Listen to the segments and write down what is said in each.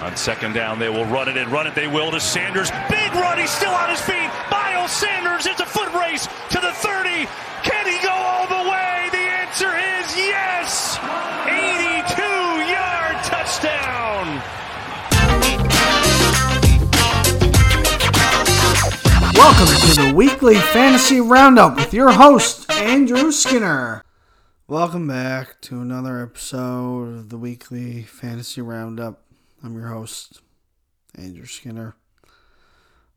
On second down, they will run it and run it. They will to Sanders. Big run. He's still on his feet. Miles Sanders. It's a foot race to the 30. Can he go all the way? The answer is yes. 82 yard touchdown. Welcome to the weekly fantasy roundup with your host, Andrew Skinner. Welcome back to another episode of the weekly fantasy roundup. I'm your host, Andrew Skinner.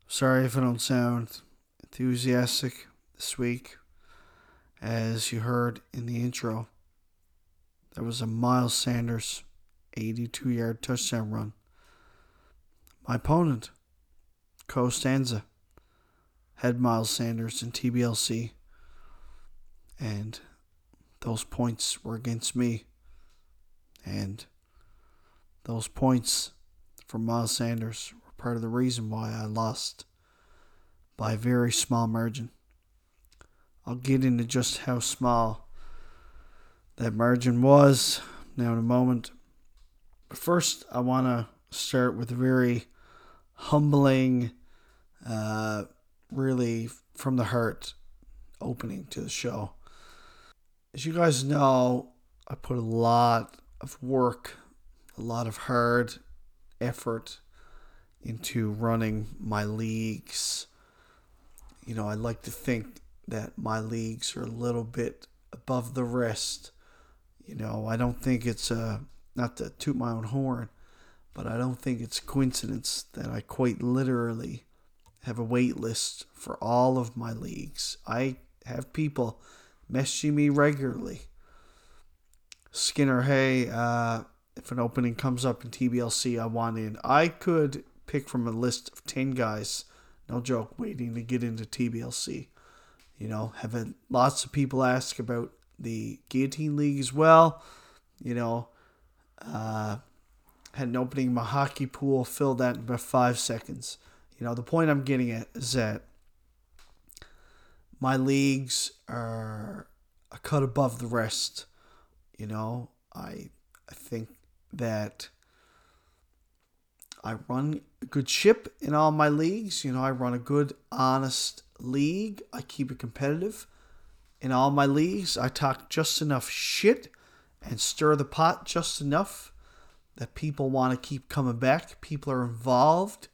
Sorry if I don't sound enthusiastic this week. As you heard in the intro, there was a Miles Sanders 82 yard touchdown run. My opponent, Costanza had Miles Sanders in TBLC, and those points were against me. And those points from Miles Sanders were part of the reason why I lost by a very small margin. I'll get into just how small that margin was now in a moment. But first, I want to start with a very humbling, uh, really from the heart opening to the show. As you guys know, I put a lot of work, a lot of hard effort into running my leagues. You know, I like to think that my leagues are a little bit above the rest. You know, I don't think it's a, not to toot my own horn, but I don't think it's coincidence that I quite literally have a wait list for all of my leagues. I have people messaging me regularly. Skinner, hey, uh, if an opening comes up in TBLC, I want in. I could pick from a list of 10 guys, no joke, waiting to get into TBLC. You know, having lots of people ask about the Guillotine League as well. You know, uh, had an opening in my hockey pool, filled that in about five seconds. You know, the point I'm getting at is that my leagues are a cut above the rest. You know, I I think that I run a good ship in all my leagues. You know, I run a good, honest league. I keep it competitive. In all my leagues, I talk just enough shit and stir the pot just enough that people want to keep coming back. People are involved.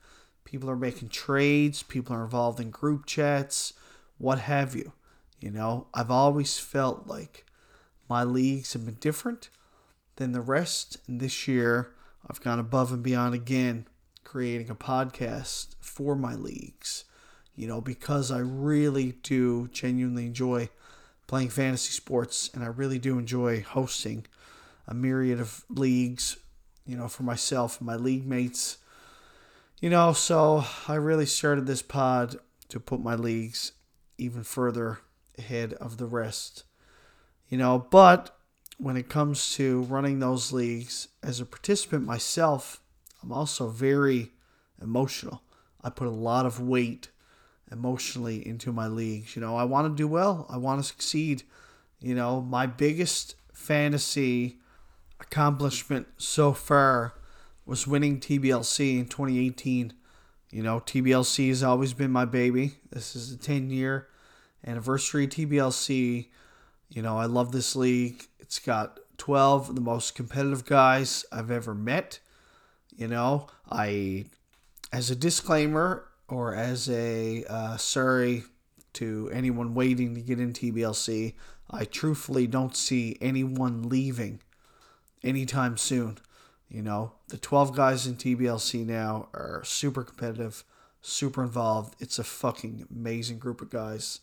People are making trades, people are involved in group chats, what have you. You know, I've always felt like my leagues have been different than the rest. And this year, I've gone above and beyond again, creating a podcast for my leagues. You know, because I really do genuinely enjoy playing fantasy sports and I really do enjoy hosting a myriad of leagues, you know, for myself and my league mates you know, so I really started this pod to put my leagues even further ahead of the rest. You know, but when it comes to running those leagues as a participant myself, I'm also very emotional. I put a lot of weight emotionally into my leagues. You know, I want to do well, I want to succeed. You know, my biggest fantasy accomplishment so far was winning TBLC in 2018. You know, TBLC has always been my baby. This is the 10 year anniversary TBLC. You know, I love this league. It's got 12 of the most competitive guys I've ever met. You know, I, as a disclaimer or as a uh, sorry to anyone waiting to get in TBLC, I truthfully don't see anyone leaving anytime soon. You know, the 12 guys in TBLC now are super competitive, super involved. It's a fucking amazing group of guys,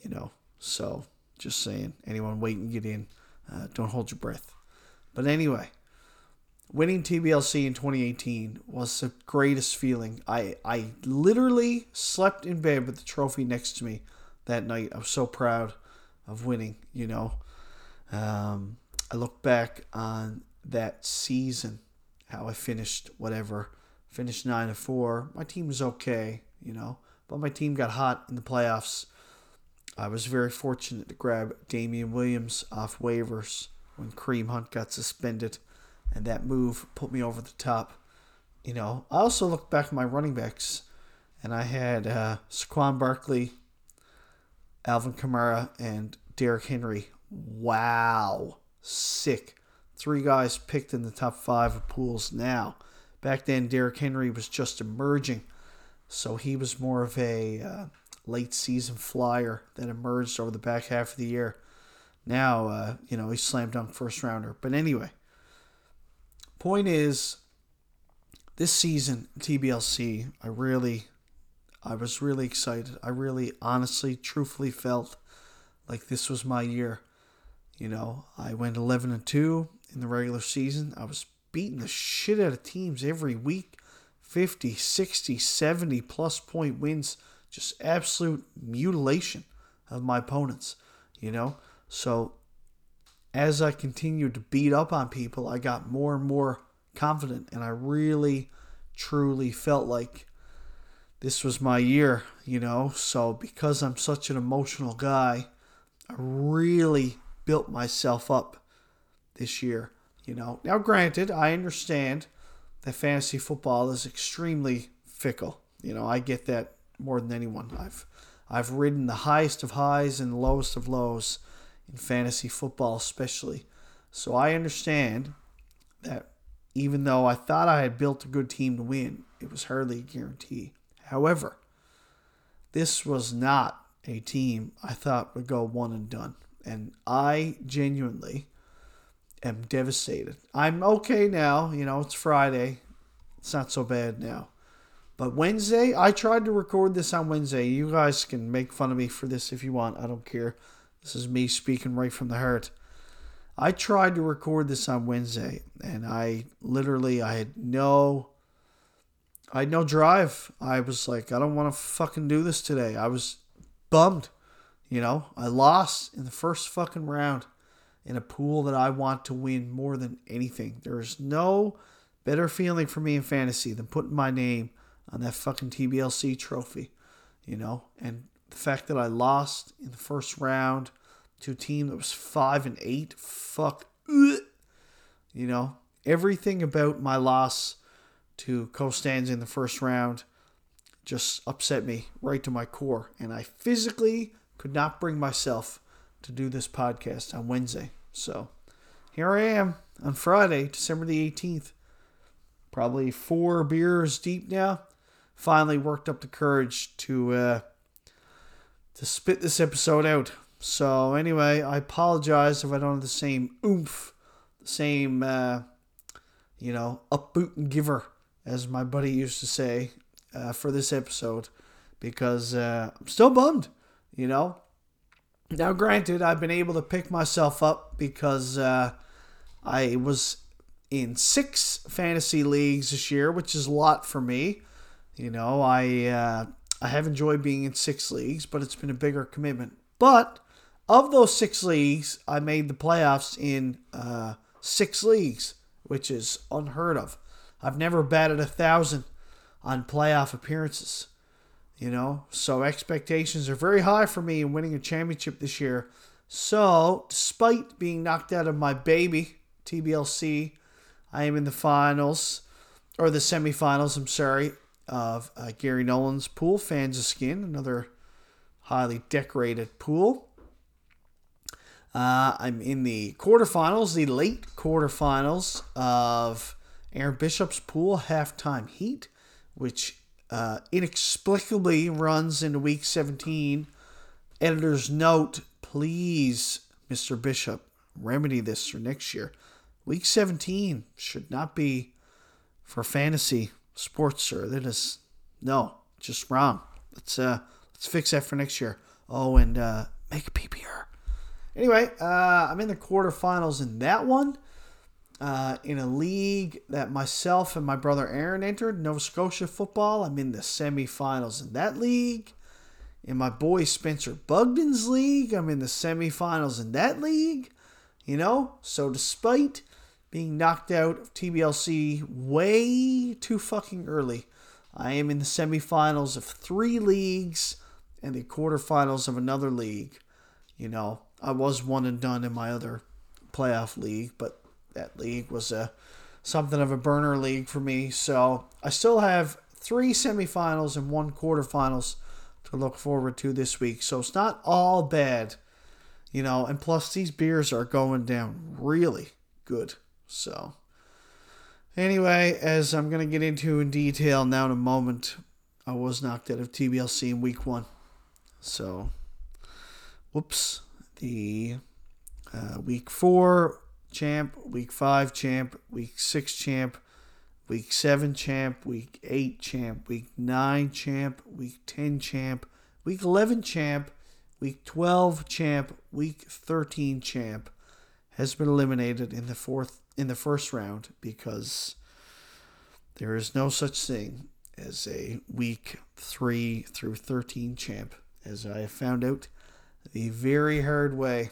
you know. So, just saying, anyone waiting to get in, uh, don't hold your breath. But anyway, winning TBLC in 2018 was the greatest feeling. I, I literally slept in bed with the trophy next to me that night. I was so proud of winning, you know. Um, I look back on that season, how I finished whatever, finished nine and four. My team was okay, you know, but my team got hot in the playoffs. I was very fortunate to grab Damien Williams off waivers when Kareem Hunt got suspended, and that move put me over the top. you know, I also looked back at my running backs, and I had uh, Saquon Barkley, Alvin Kamara, and Derrick Henry. Wow, sick. Three guys picked in the top five of pools now. Back then, Derrick Henry was just emerging, so he was more of a uh, late season flyer that emerged over the back half of the year. Now, uh, you know, he's slam dunk first rounder. But anyway, point is, this season, TBLC, I really, I was really excited. I really, honestly, truthfully felt like this was my year. You know, I went 11 and 2 in the regular season. I was beating the shit out of teams every week 50, 60, 70 plus point wins. Just absolute mutilation of my opponents, you know? So as I continued to beat up on people, I got more and more confident, and I really, truly felt like this was my year, you know? So because I'm such an emotional guy, I really built myself up this year. You know, now granted, I understand that fantasy football is extremely fickle. You know, I get that more than anyone. I've I've ridden the highest of highs and lowest of lows in fantasy football, especially. So I understand that even though I thought I had built a good team to win, it was hardly a guarantee. However, this was not a team I thought would go one and done. And I genuinely am devastated. I'm okay now. You know, it's Friday. It's not so bad now. But Wednesday, I tried to record this on Wednesday. You guys can make fun of me for this if you want. I don't care. This is me speaking right from the heart. I tried to record this on Wednesday and I literally I had no I had no drive. I was like, I don't want to fucking do this today. I was bummed. You know, I lost in the first fucking round in a pool that I want to win more than anything. There is no better feeling for me in fantasy than putting my name on that fucking TBLC trophy, you know? And the fact that I lost in the first round to a team that was 5 and 8, fuck you know, everything about my loss to Costanza in the first round just upset me right to my core and I physically could not bring myself to do this podcast on Wednesday. So here I am on Friday, December the 18th. Probably four beers deep now. Finally worked up the courage to uh, to spit this episode out. So anyway, I apologize if I don't have the same oomph, the same uh, you know upboot and giver as my buddy used to say uh, for this episode because uh, I'm still bummed. You know, now, granted, I've been able to pick myself up because uh, I was in six fantasy leagues this year, which is a lot for me. You know, I uh, I have enjoyed being in six leagues, but it's been a bigger commitment. But of those six leagues, I made the playoffs in uh, six leagues, which is unheard of. I've never batted a thousand on playoff appearances. You know, so expectations are very high for me in winning a championship this year. So, despite being knocked out of my baby TBLC, I am in the finals or the semifinals. I'm sorry of uh, Gary Nolan's pool, Fans of Skin, another highly decorated pool. Uh, I'm in the quarterfinals, the late quarterfinals of Aaron Bishop's pool halftime heat, which uh, inexplicably runs into week 17. Editor's note, please, Mr. Bishop, remedy this for next year. Week 17 should not be for fantasy sports, sir. That is no, just wrong. Let's uh let's fix that for next year. Oh, and uh, make a PPR. Anyway, uh, I'm in the quarterfinals in that one uh, in a league that myself and my brother Aaron entered, Nova Scotia football. I'm in the semifinals in that league. In my boy Spencer Bugden's league, I'm in the semifinals in that league. You know, so despite being knocked out of TBLC way too fucking early, I am in the semifinals of three leagues and the quarterfinals of another league. You know, I was one and done in my other playoff league, but that league was a something of a burner league for me. So I still have three semifinals and one quarterfinals to look forward to this week. So it's not all bad, you know. And plus, these beers are going down really good. So, anyway, as I'm going to get into in detail now in a moment, I was knocked out of TBLC in week one. So, whoops. The uh, week four champ, week five champ, week six champ, week seven champ, week eight champ, week nine champ, week 10 champ, week 11 champ, week 12 champ, week 13 champ has been eliminated in the fourth in the first round because there is no such thing as a week 3 through 13 champ as I have found out the very hard way.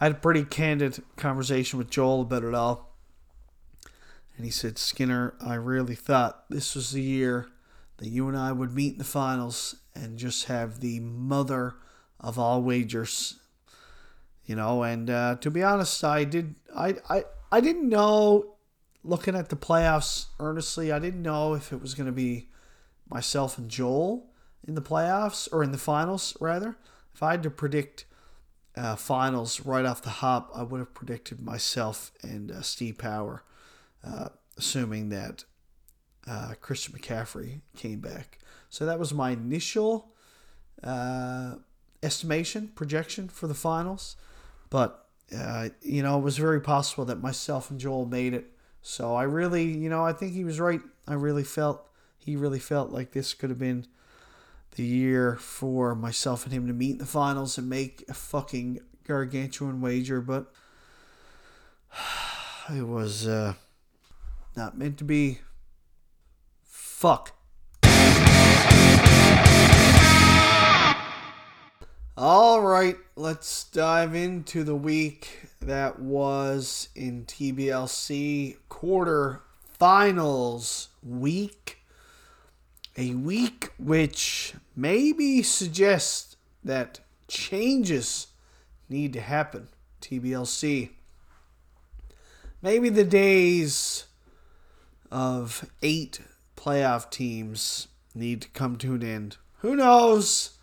I had a pretty candid conversation with Joel about it all. And he said, Skinner, I really thought this was the year that you and I would meet in the finals and just have the mother of all wagers. You know, and uh, to be honest, I did I, I I didn't know looking at the playoffs earnestly, I didn't know if it was gonna be myself and Joel in the playoffs or in the finals rather. If I had to predict uh, finals right off the hop, I would have predicted myself and uh, Steve Power, uh, assuming that uh, Christian McCaffrey came back. So that was my initial uh, estimation, projection for the finals. But, uh, you know, it was very possible that myself and Joel made it. So I really, you know, I think he was right. I really felt, he really felt like this could have been the year for myself and him to meet in the finals and make a fucking gargantuan wager, but it was uh, not meant to be. Fuck. All right, let's dive into the week that was in TBLC quarter finals week a week which maybe suggests that changes need to happen. TBLC. Maybe the days of eight playoff teams need to come to an end. Who knows?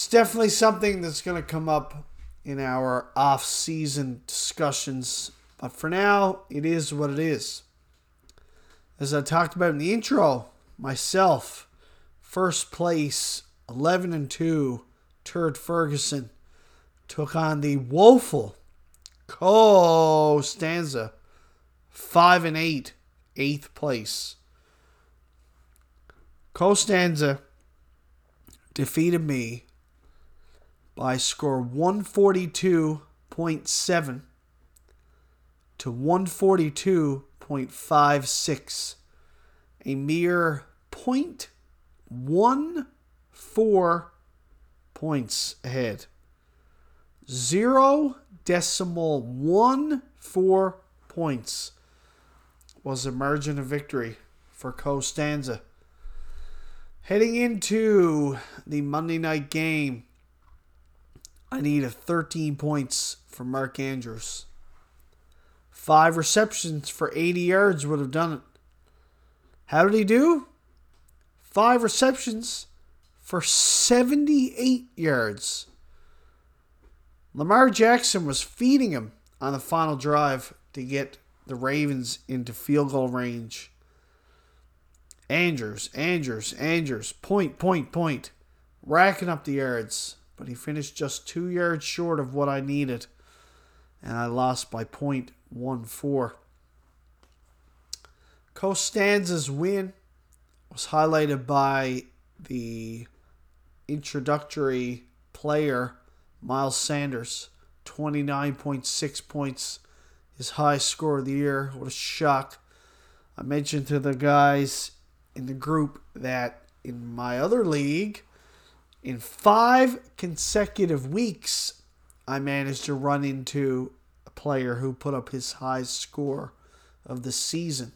It's definitely something that's going to come up in our off season discussions. But for now, it is what it is. As I talked about in the intro, myself, first place, 11 and 2, Turd Ferguson, took on the woeful Costanza, 5 and 8, eighth place. Costanza defeated me by score 142.7 to 142.56. A mere 0.14 points ahead. Zero decimal one four points was the margin of victory for Costanza. Heading into the Monday night game, I need a 13 points from Mark Andrews. Five receptions for 80 yards would have done it. How did he do? Five receptions for 78 yards. Lamar Jackson was feeding him on the final drive to get the Ravens into field goal range. Andrews, Andrews, Andrews, point, point, point, racking up the yards, but he finished just two yards short of what I needed, and I lost by 0.14. Costanza's win was highlighted by the introductory player Miles Sanders, 29.6 points, his high score of the year. What a shock. I mentioned to the guys in the group that in my other league, in five consecutive weeks, I managed to run into a player who put up his highest score of the season.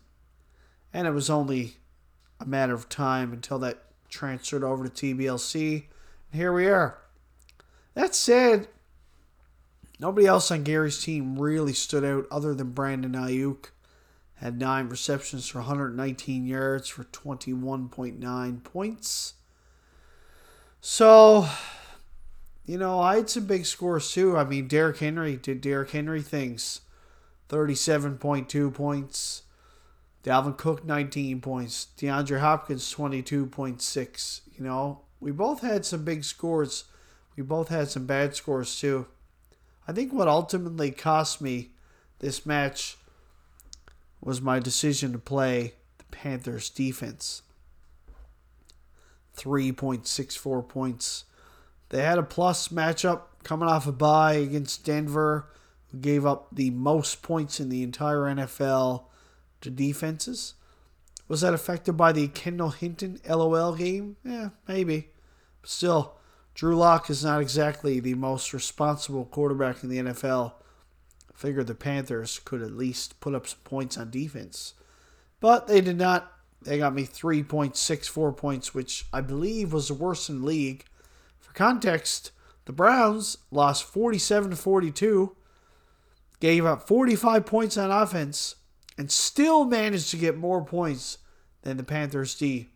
And it was only a matter of time until that transferred over to TBLC. And here we are. That said, nobody else on Gary's team really stood out other than Brandon Aiyuk. had nine receptions for 119 yards for 21.9 points. So, you know, I had some big scores too. I mean, Derrick Henry did Derrick Henry things 37.2 points. Dalvin Cook, 19 points. DeAndre Hopkins, 22.6. You know, we both had some big scores. We both had some bad scores too. I think what ultimately cost me this match was my decision to play the Panthers defense. 3.64 points. They had a plus matchup coming off a bye against Denver, who gave up the most points in the entire NFL to defenses. Was that affected by the Kendall Hinton LOL game? Yeah, maybe. Still, Drew Lock is not exactly the most responsible quarterback in the NFL. I figured the Panthers could at least put up some points on defense. But they did not. They got me 3.64 points, which I believe was the worst in the league. For context, the Browns lost 47 to 42, gave up 45 points on offense, and still managed to get more points than the Panthers D.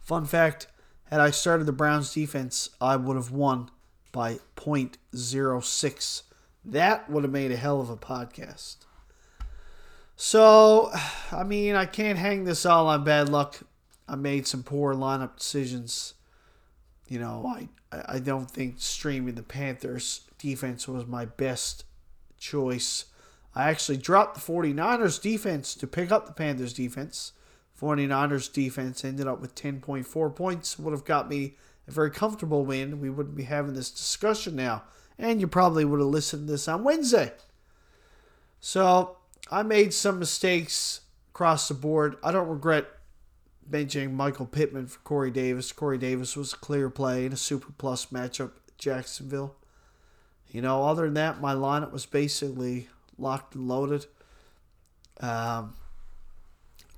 Fun fact had I started the Browns defense, I would have won by 0.06. That would have made a hell of a podcast. So, I mean, I can't hang this all on bad luck. I made some poor lineup decisions. You know, I I don't think streaming the Panthers defense was my best choice. I actually dropped the 49ers defense to pick up the Panthers defense. 49ers defense ended up with 10.4 points. Would have got me a very comfortable win. We wouldn't be having this discussion now. And you probably would have listened to this on Wednesday. So I made some mistakes across the board. I don't regret benching Michael Pittman for Corey Davis. Corey Davis was a clear play in a super plus matchup at Jacksonville. You know, other than that, my lineup was basically locked and loaded. Um,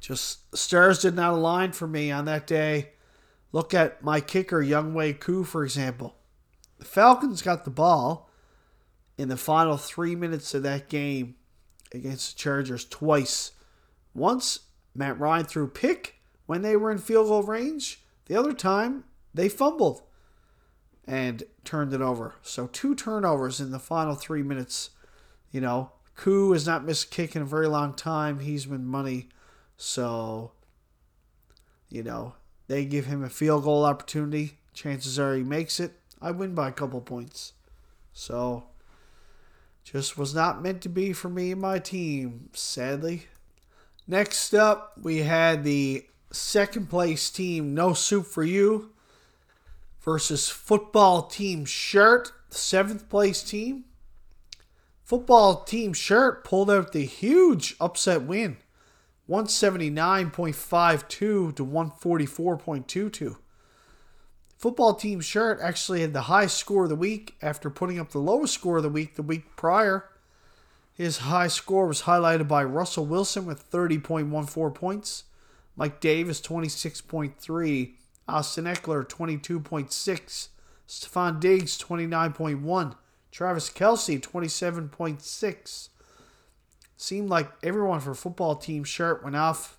just stars did not align for me on that day. Look at my kicker, Younghoe Koo, for example. The Falcons got the ball in the final three minutes of that game against the Chargers twice. Once, Matt Ryan threw pick when they were in field goal range. The other time, they fumbled and turned it over. So two turnovers in the final three minutes. You know, Koo has not missed kick in a very long time. He's been money. So, you know, they give him a field goal opportunity. Chances are he makes it. I win by a couple points. So, just was not meant to be for me and my team, sadly. Next up, we had the second place team, No Soup for You, versus Football Team Shirt, the seventh place team. Football Team Shirt pulled out the huge upset win 179.52 to 144.22. Football Team Shirt actually had the high score of the week after putting up the lowest score of the week the week prior. His high score was highlighted by Russell Wilson with 30.14 points, Mike Davis 26.3, Austin Ekeler 22.6, Stefon Diggs 29.1, Travis Kelce 27.6. Seemed like everyone for football team shirt went off.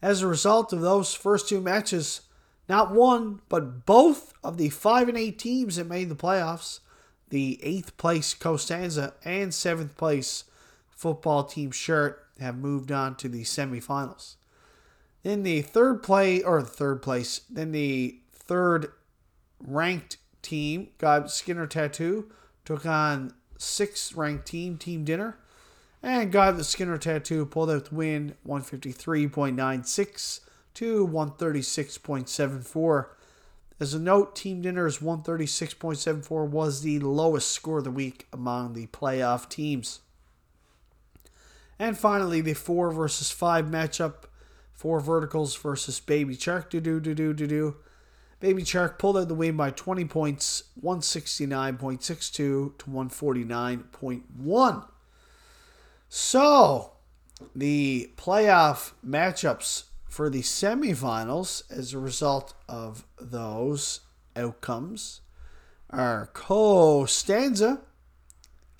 As a result of those first two matches, not one, but both of the 5 and 8 teams that made the playoffs, the 8th place Costanza and 7th place football team shirt, have moved on to the semifinals. Then the third play, or third place, then the third ranked team, got Skinner Tattoo, took on sixth ranked team, Team Dinner. And got the Skinner Tattoo pulled out the win 153.96 to 136.74. As a note, Team Dinner's 136.74 was the lowest score of the week among the playoff teams. And finally, the 4 versus 5 matchup. Four verticals versus Baby Shark. Do do do do do do. Baby Shark pulled out the win by 20 points, 169.62 to 149.1. So, the playoff matchups for the semifinals as a result of those outcomes are Costanza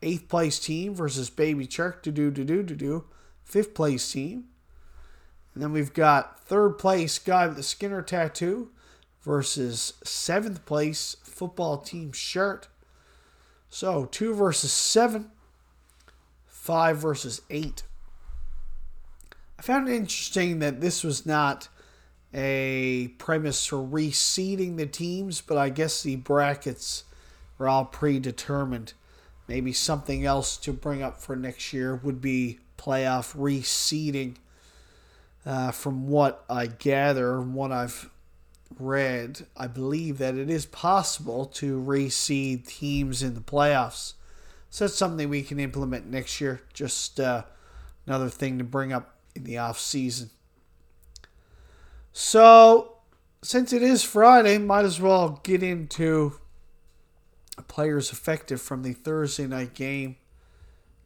eighth place team versus Baby Shark to do to do to do, fifth place team. And then we've got third place guy with the Skinner tattoo versus seventh place football team shirt. So two versus seven, five versus eight. I found it interesting that this was not a premise for reseeding the teams, but I guess the brackets were all predetermined. Maybe something else to bring up for next year would be playoff reseeding. Uh, from what I gather, what I've read, I believe that it is possible to reseed teams in the playoffs. So that's something we can implement next year. Just uh, another thing to bring up in the off season. So, since it is Friday, might as well get into players affected from the Thursday night game.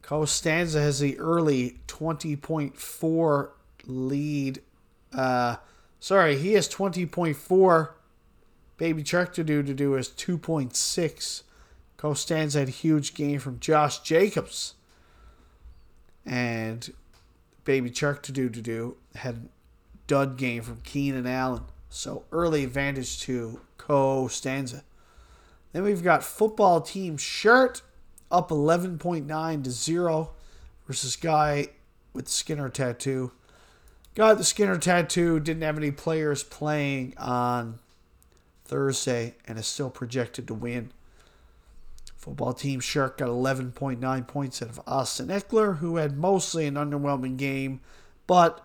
Costanza has the early 20.4 lead. Uh, sorry, he has 20.4. Baby Shark to do to do is 2.6. Costanza had a huge game from Josh Jacobs. And Baby Shark to do to do had dud game from Keenan Allen. So early advantage to Costanza. Then we've got football team shirt up 11.9 to 0 versus guy with Skinner tattoo. Guy with the Skinner tattoo didn't have any players playing on Thursday and is still projected to win. Football team Shark got 11.9 points out of Austin Ekeler, who had mostly an underwhelming game, but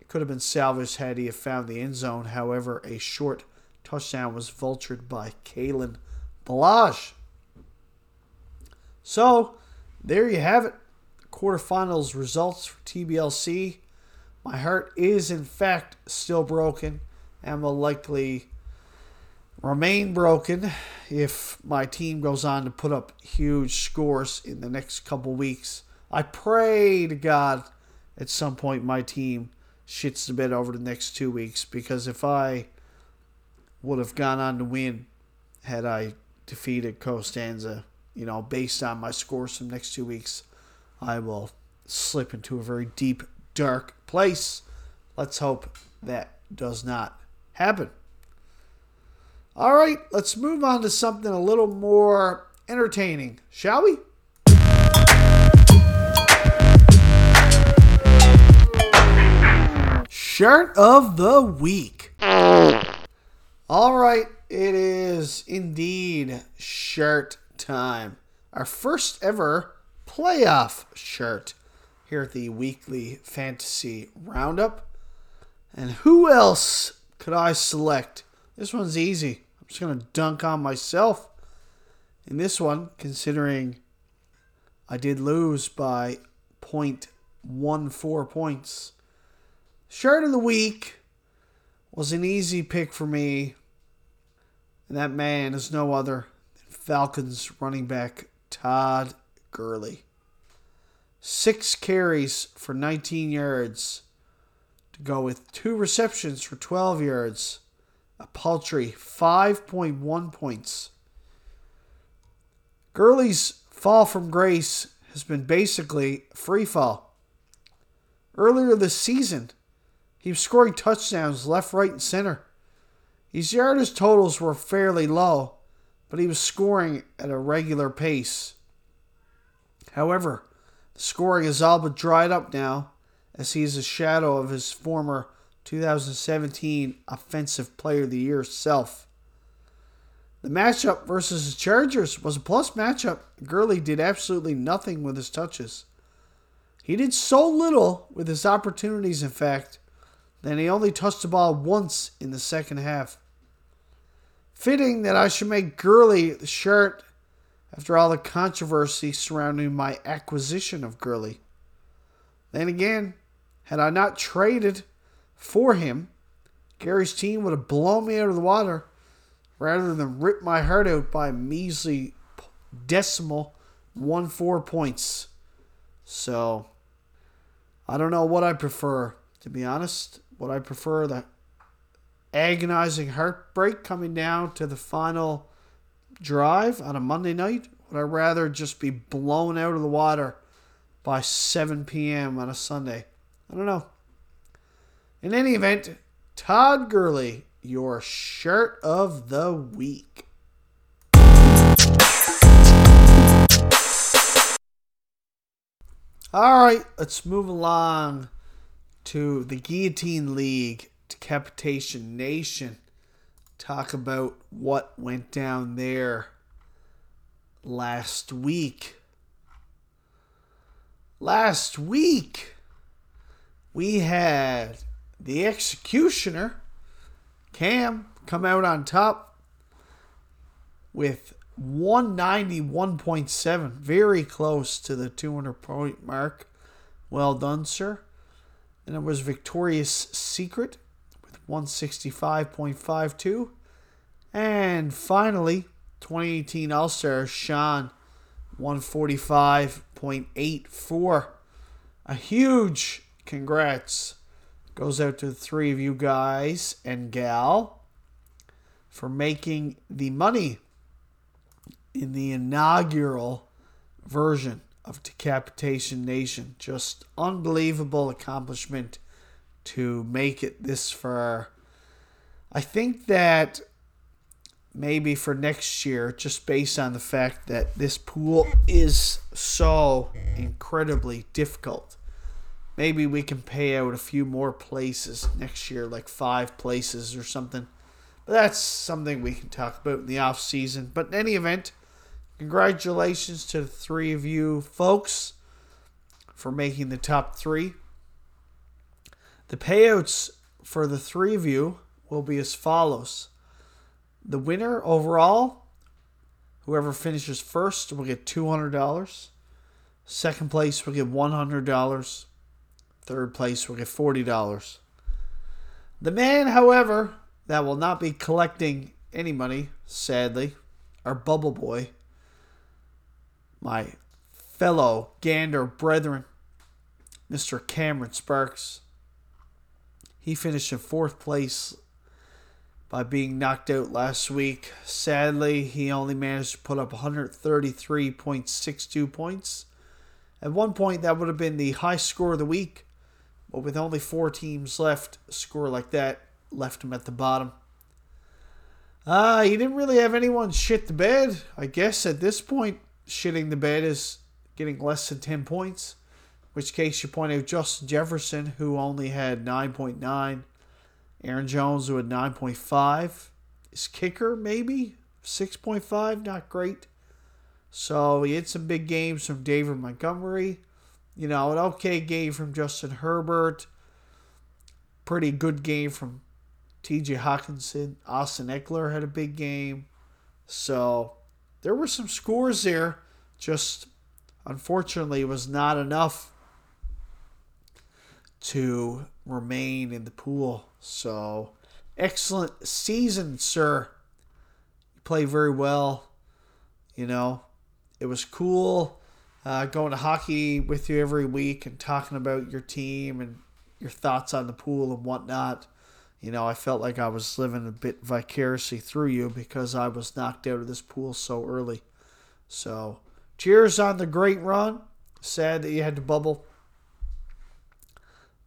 it could have been salvaged had he have found the end zone. However, a short touchdown was vultured by Kalen Ballage. So, there you have it. Quarterfinals results for TBLC. My heart is, in fact, still broken and will likely remain broken if my team goes on to put up huge scores in the next couple weeks. I pray to God at some point my team shits the bed over the next two weeks because if I would have gone on to win had I defeated Costanza, you know, based on my scores from next two weeks, I will slip into a very deep, dark place. Let's hope that does not happen. All right, let's move on to something a little more entertaining, shall we? Shart of the week. All right, it is indeed shart time. Our first ever playoff shart here at the weekly fantasy roundup. And who else could I select? This one's easy. Just going to dunk on myself in this one, considering I did lose by 0.14 points. Shart of the week was an easy pick for me. And that man is no other than Falcons running back Todd Gurley. Six carries for 19 yards to go with two receptions for 12 yards a paltry 5.1 points. Gurley's fall from grace has been basically free fall. Earlier this season, he was scoring touchdowns left, right, and center. His yardage totals were fairly low, but he was scoring at a regular pace. However, the scoring is all but dried up now, as he is a shadow of his former 2017 Offensive Player of the Year self. The matchup versus the Chargers was a plus matchup. Gurley did absolutely nothing with his touches. He did so little with his opportunities, in fact, that he only touched the ball once in the second half. Fitting that I should make Gurley the shart after all the controversy surrounding my acquisition of Gurley. Then again, had I not traded for him, Gary's team would have blown me out of the water rather than rip my heart out by measly decimal one four points. So I don't know what I prefer, to be honest. What I prefer the agonizing heartbreak coming down to the final drive on a Monday night Would I rather just be blown out of the water by 7 p.m. on a Sunday? I don't know. In any event, Todd Gurley, your shart of the week. All right, let's move along to the Guillotine League, Decapitation Nation. Talk about what went down there last week. Last week, we had the Executioner, Cam, come out on top with 191.7, very close to the 200 point mark. Well done, sir. And it was Victorious Secret with 165.52. And finally, 2018 All Star Sean, 145.84. A huge congrats goes out to the three of you guys and gal for making the money in the inaugural version of Decapitation Nation. Just unbelievable accomplishment to make it this far. I think that maybe for next year, just based on the fact that this pool is so incredibly difficult, maybe we can pay out a few more places next year, like five places or something. But that's something we can talk about in the off season. But in any event, Congratulations to the three of you folks for making the top three. The payouts for the three of you will be as follows the winner overall, whoever finishes first, will get $200. Second place will get $100. Third place will get $40. The man, however, that will not be collecting any money, sadly, our Bubble Boy, my fellow Gander brethren, Mr. Cameron Sparks. He finished in fourth place by being knocked out last week. Sadly, he only managed to put up 133.62 points. At one point, that would have been the high score of the week, but with only four teams left, a score like that left him at the bottom. Uh, he didn't really have anyone shit the bed, I guess, at this point shitting the bed is getting less than 10 points, which case you point out Justin Jefferson, who only had 9.9, Aaron Jones, who had 9.5, his kicker, maybe 6.5, not great. So he had some big games from David Montgomery. You know, an okay game from Justin Herbert. Pretty good game from TJ Hockenson. Austin Ekeler had a big game. So there were some scores there, just unfortunately was not enough to remain in the pool. So, excellent season, sir. You play very well. You know, it was cool uh, going to hockey with you every week and talking about your team and your thoughts on the pool and whatnot you know, I felt like I was living a bit vicariously through you because I was knocked out of this pool so early. So, cheers on the great run. Sad that you had to bubble.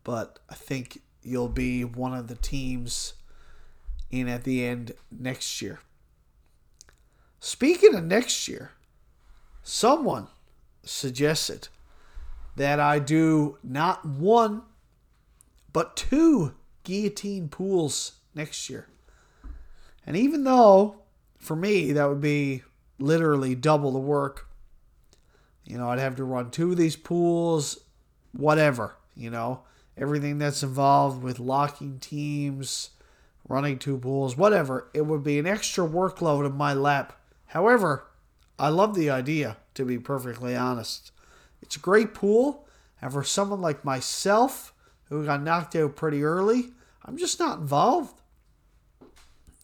But I think you'll be one of the teams in at the end next year. Speaking of next year, someone suggested that I do not one, but two guillotine pools next year. And even though, for me, that would be literally double the work, you know, I'd have to run two of these pools, whatever, you know, everything that's involved with locking teams, running two pools, whatever. It would be an extra workload in my lap. However, I love the idea, to be perfectly honest. It's a great pool, and for someone like myself who got knocked out pretty early, I'm just not involved.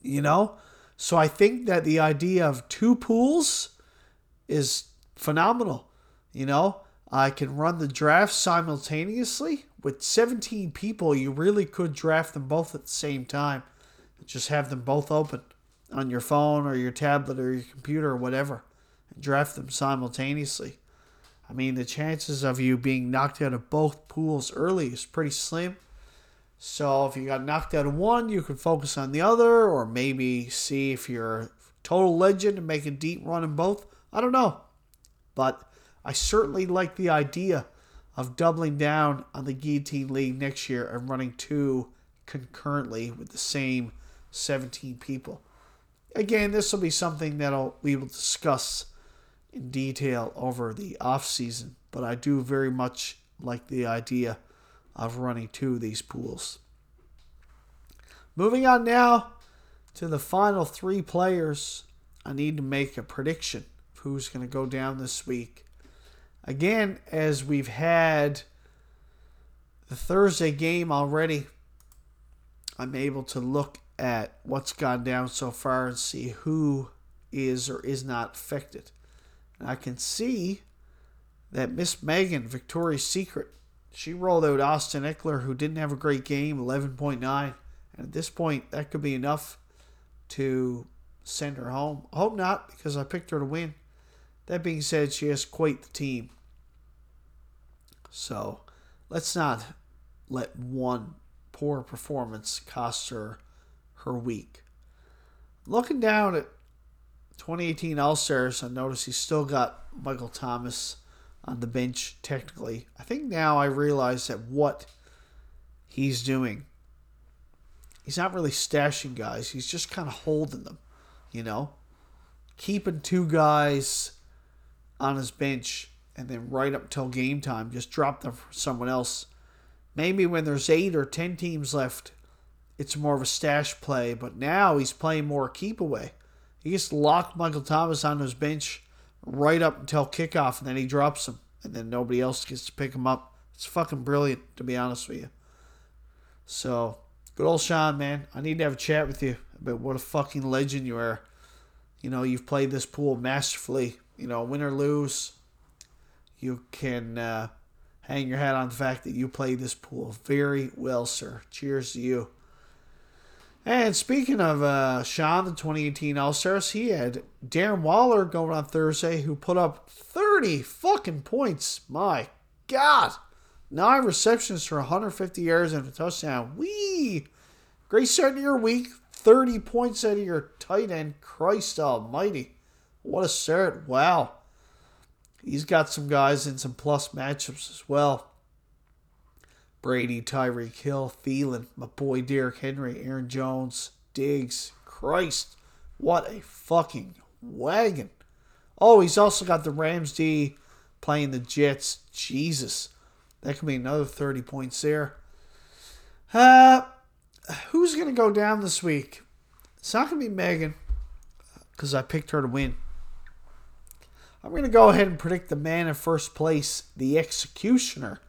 You know? So I think that the idea of two pools is phenomenal. You know, I can run the draft simultaneously. With 17 people, you really could draft them both at the same time. Just have them both open on your phone or your tablet or your computer or whatever. Draft them simultaneously. I mean, the chances of you being knocked out of both pools early is pretty slim. So if you got knocked out of one, you could focus on the other, or maybe see if you're a total legend and make a deep run in both. I don't know. But I certainly like the idea of doubling down on the Guillotine League next year and running two concurrently with the same 17 people. Again, this will be something that we will discuss in detail over the off season, but I do very much like the idea of running two of these pools. Moving on now to the final three players, I need to make a prediction of who's going to go down this week. Again, as we've had the Thursday game already, I'm able to look at what's gone down so far and see who is or is not affected. And I can see that Miss Megan, Victoria's Secret, she rolled out Austin Ekeler, who didn't have a great game, 11.9. And at this point, that could be enough to send her home. I hope not, because I picked her to win. That being said, she has quite the team. So let's not let one poor performance cost her her week. Looking down at 2018 All Stars, I notice he's still got Michael Thomas on the bench technically. I think now I realize that what he's doing, he's not really stashing guys, he's just kind of holding them, you know? Keeping two guys on his bench and then right up till game time, just drop them for someone else. Maybe when there's eight or ten teams left, it's more of a stash play, but now he's playing more keep away. He just locked Michael Thomas on his bench right up until kickoff, and then he drops him, and then nobody else gets to pick him up. It's fucking brilliant, to be honest with you. So, good old Sean, man. I need to have a chat with you about what a fucking legend you are. You know, you've played this pool masterfully. You know, win or lose, you can uh, hang your hat on the fact that you played this pool very well, sir. Cheers to you. And speaking of uh, Sean, the 2018 All Stars, he had Darren Waller going on Thursday, who put up 30 fucking points. My God. Nine receptions for 150 yards and a touchdown. Wee! Great start to your week. 30 points out of your tight end. Christ almighty. What a start. Wow. He's got some guys in some plus matchups as well. Brady, Tyreek Hill, Thielen, my boy Derrick Henry, Aaron Jones, Diggs. Christ, what a fucking wagon. Oh, he's also got the Rams D playing the Jets. Jesus. That could be another 30 points there. Uh, who's going to go down this week? It's not going to be Megan because I picked her to win. I'm going to go ahead and predict the man in first place, the Executioner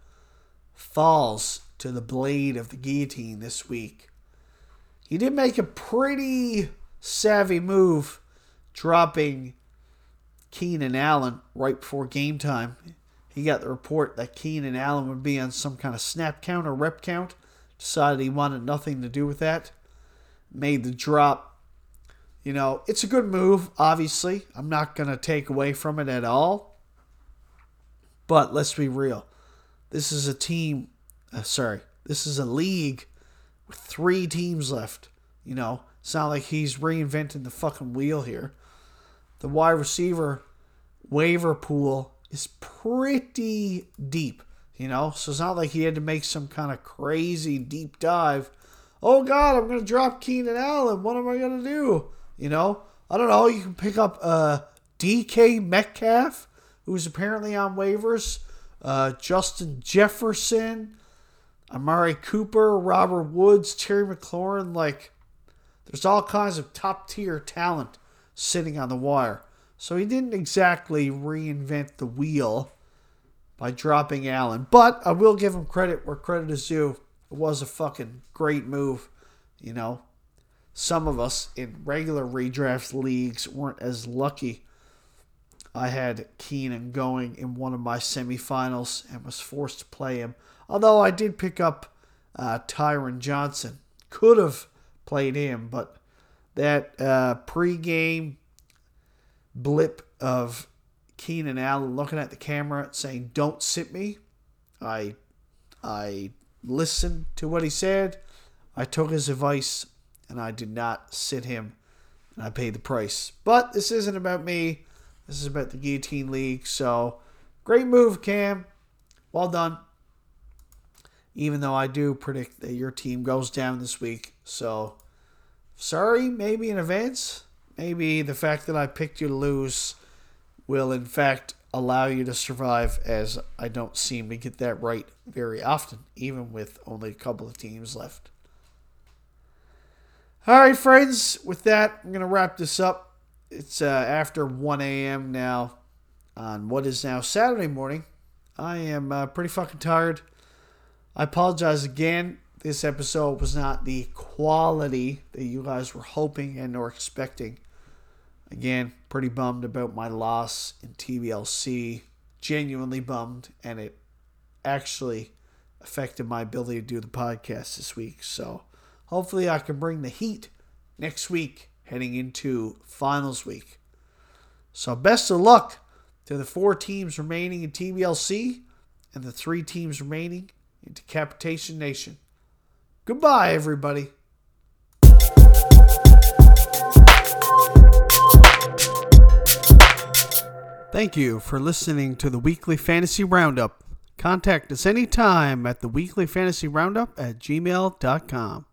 falls to the blade of the guillotine this week. He did make a pretty savvy move dropping Keenan Allen right before game time. He got the report that Keenan Allen would be on some kind of snap count or rep count. Decided he wanted nothing to do with that. Made the drop. You know, it's a good move, obviously. I'm not going to take away from it at all. But let's be real. This is a team, uh, sorry, this is a league with three teams left. You know, it's not like he's reinventing the fucking wheel here. The wide receiver waiver pool is pretty deep, you know, so it's not like he had to make some kind of crazy deep dive. Oh God, I'm gonna drop Keenan Allen. What am I gonna do? You know, I don't know. You can pick up uh, DK Metcalf, who's apparently on waivers uh, Justin Jefferson, Amari Cooper, Robert Woods, Terry McLaurin. Like, there's all kinds of top tier talent sitting on the wire. So he didn't exactly reinvent the wheel by dropping Allen. But I will give him credit where credit is due. It was a fucking great move. You know, some of us in regular redraft leagues weren't as lucky I had Keenan going in one of my semifinals and was forced to play him. Although I did pick up uh, Tyron Johnson. Could have played him, but that uh, pregame blip of Keenan Allen looking at the camera saying, "Don't sit me." I I listened to what he said. I took his advice and I did not sit him and I paid the price. But this isn't about me. This is about the Guillotine League. So great move, Cam. Well done. Even though I do predict that your team goes down this week. So sorry, maybe in advance. Maybe the fact that I picked you to lose will, in fact, allow you to survive, as I don't seem to get that right very often, even with only a couple of teams left. All right, friends, with that, I'm going to wrap this up. It's uh, after 1 a.m. now on what is now Saturday morning. I am uh, pretty fucking tired. I apologize again. This episode was not the quality that you guys were hoping and or expecting. Again, pretty bummed about my loss in TBLC. Genuinely bummed, and it actually affected my ability to do the podcast this week. So hopefully, I can bring the heat next week heading into finals week. So, best of luck to the four teams remaining in TBLC and the three teams remaining in Decapitation Nation. Goodbye, everybody. Thank you for listening to the Weekly Fantasy Roundup. Contact us anytime at the Weekly Fantasy Roundup at gmail.com.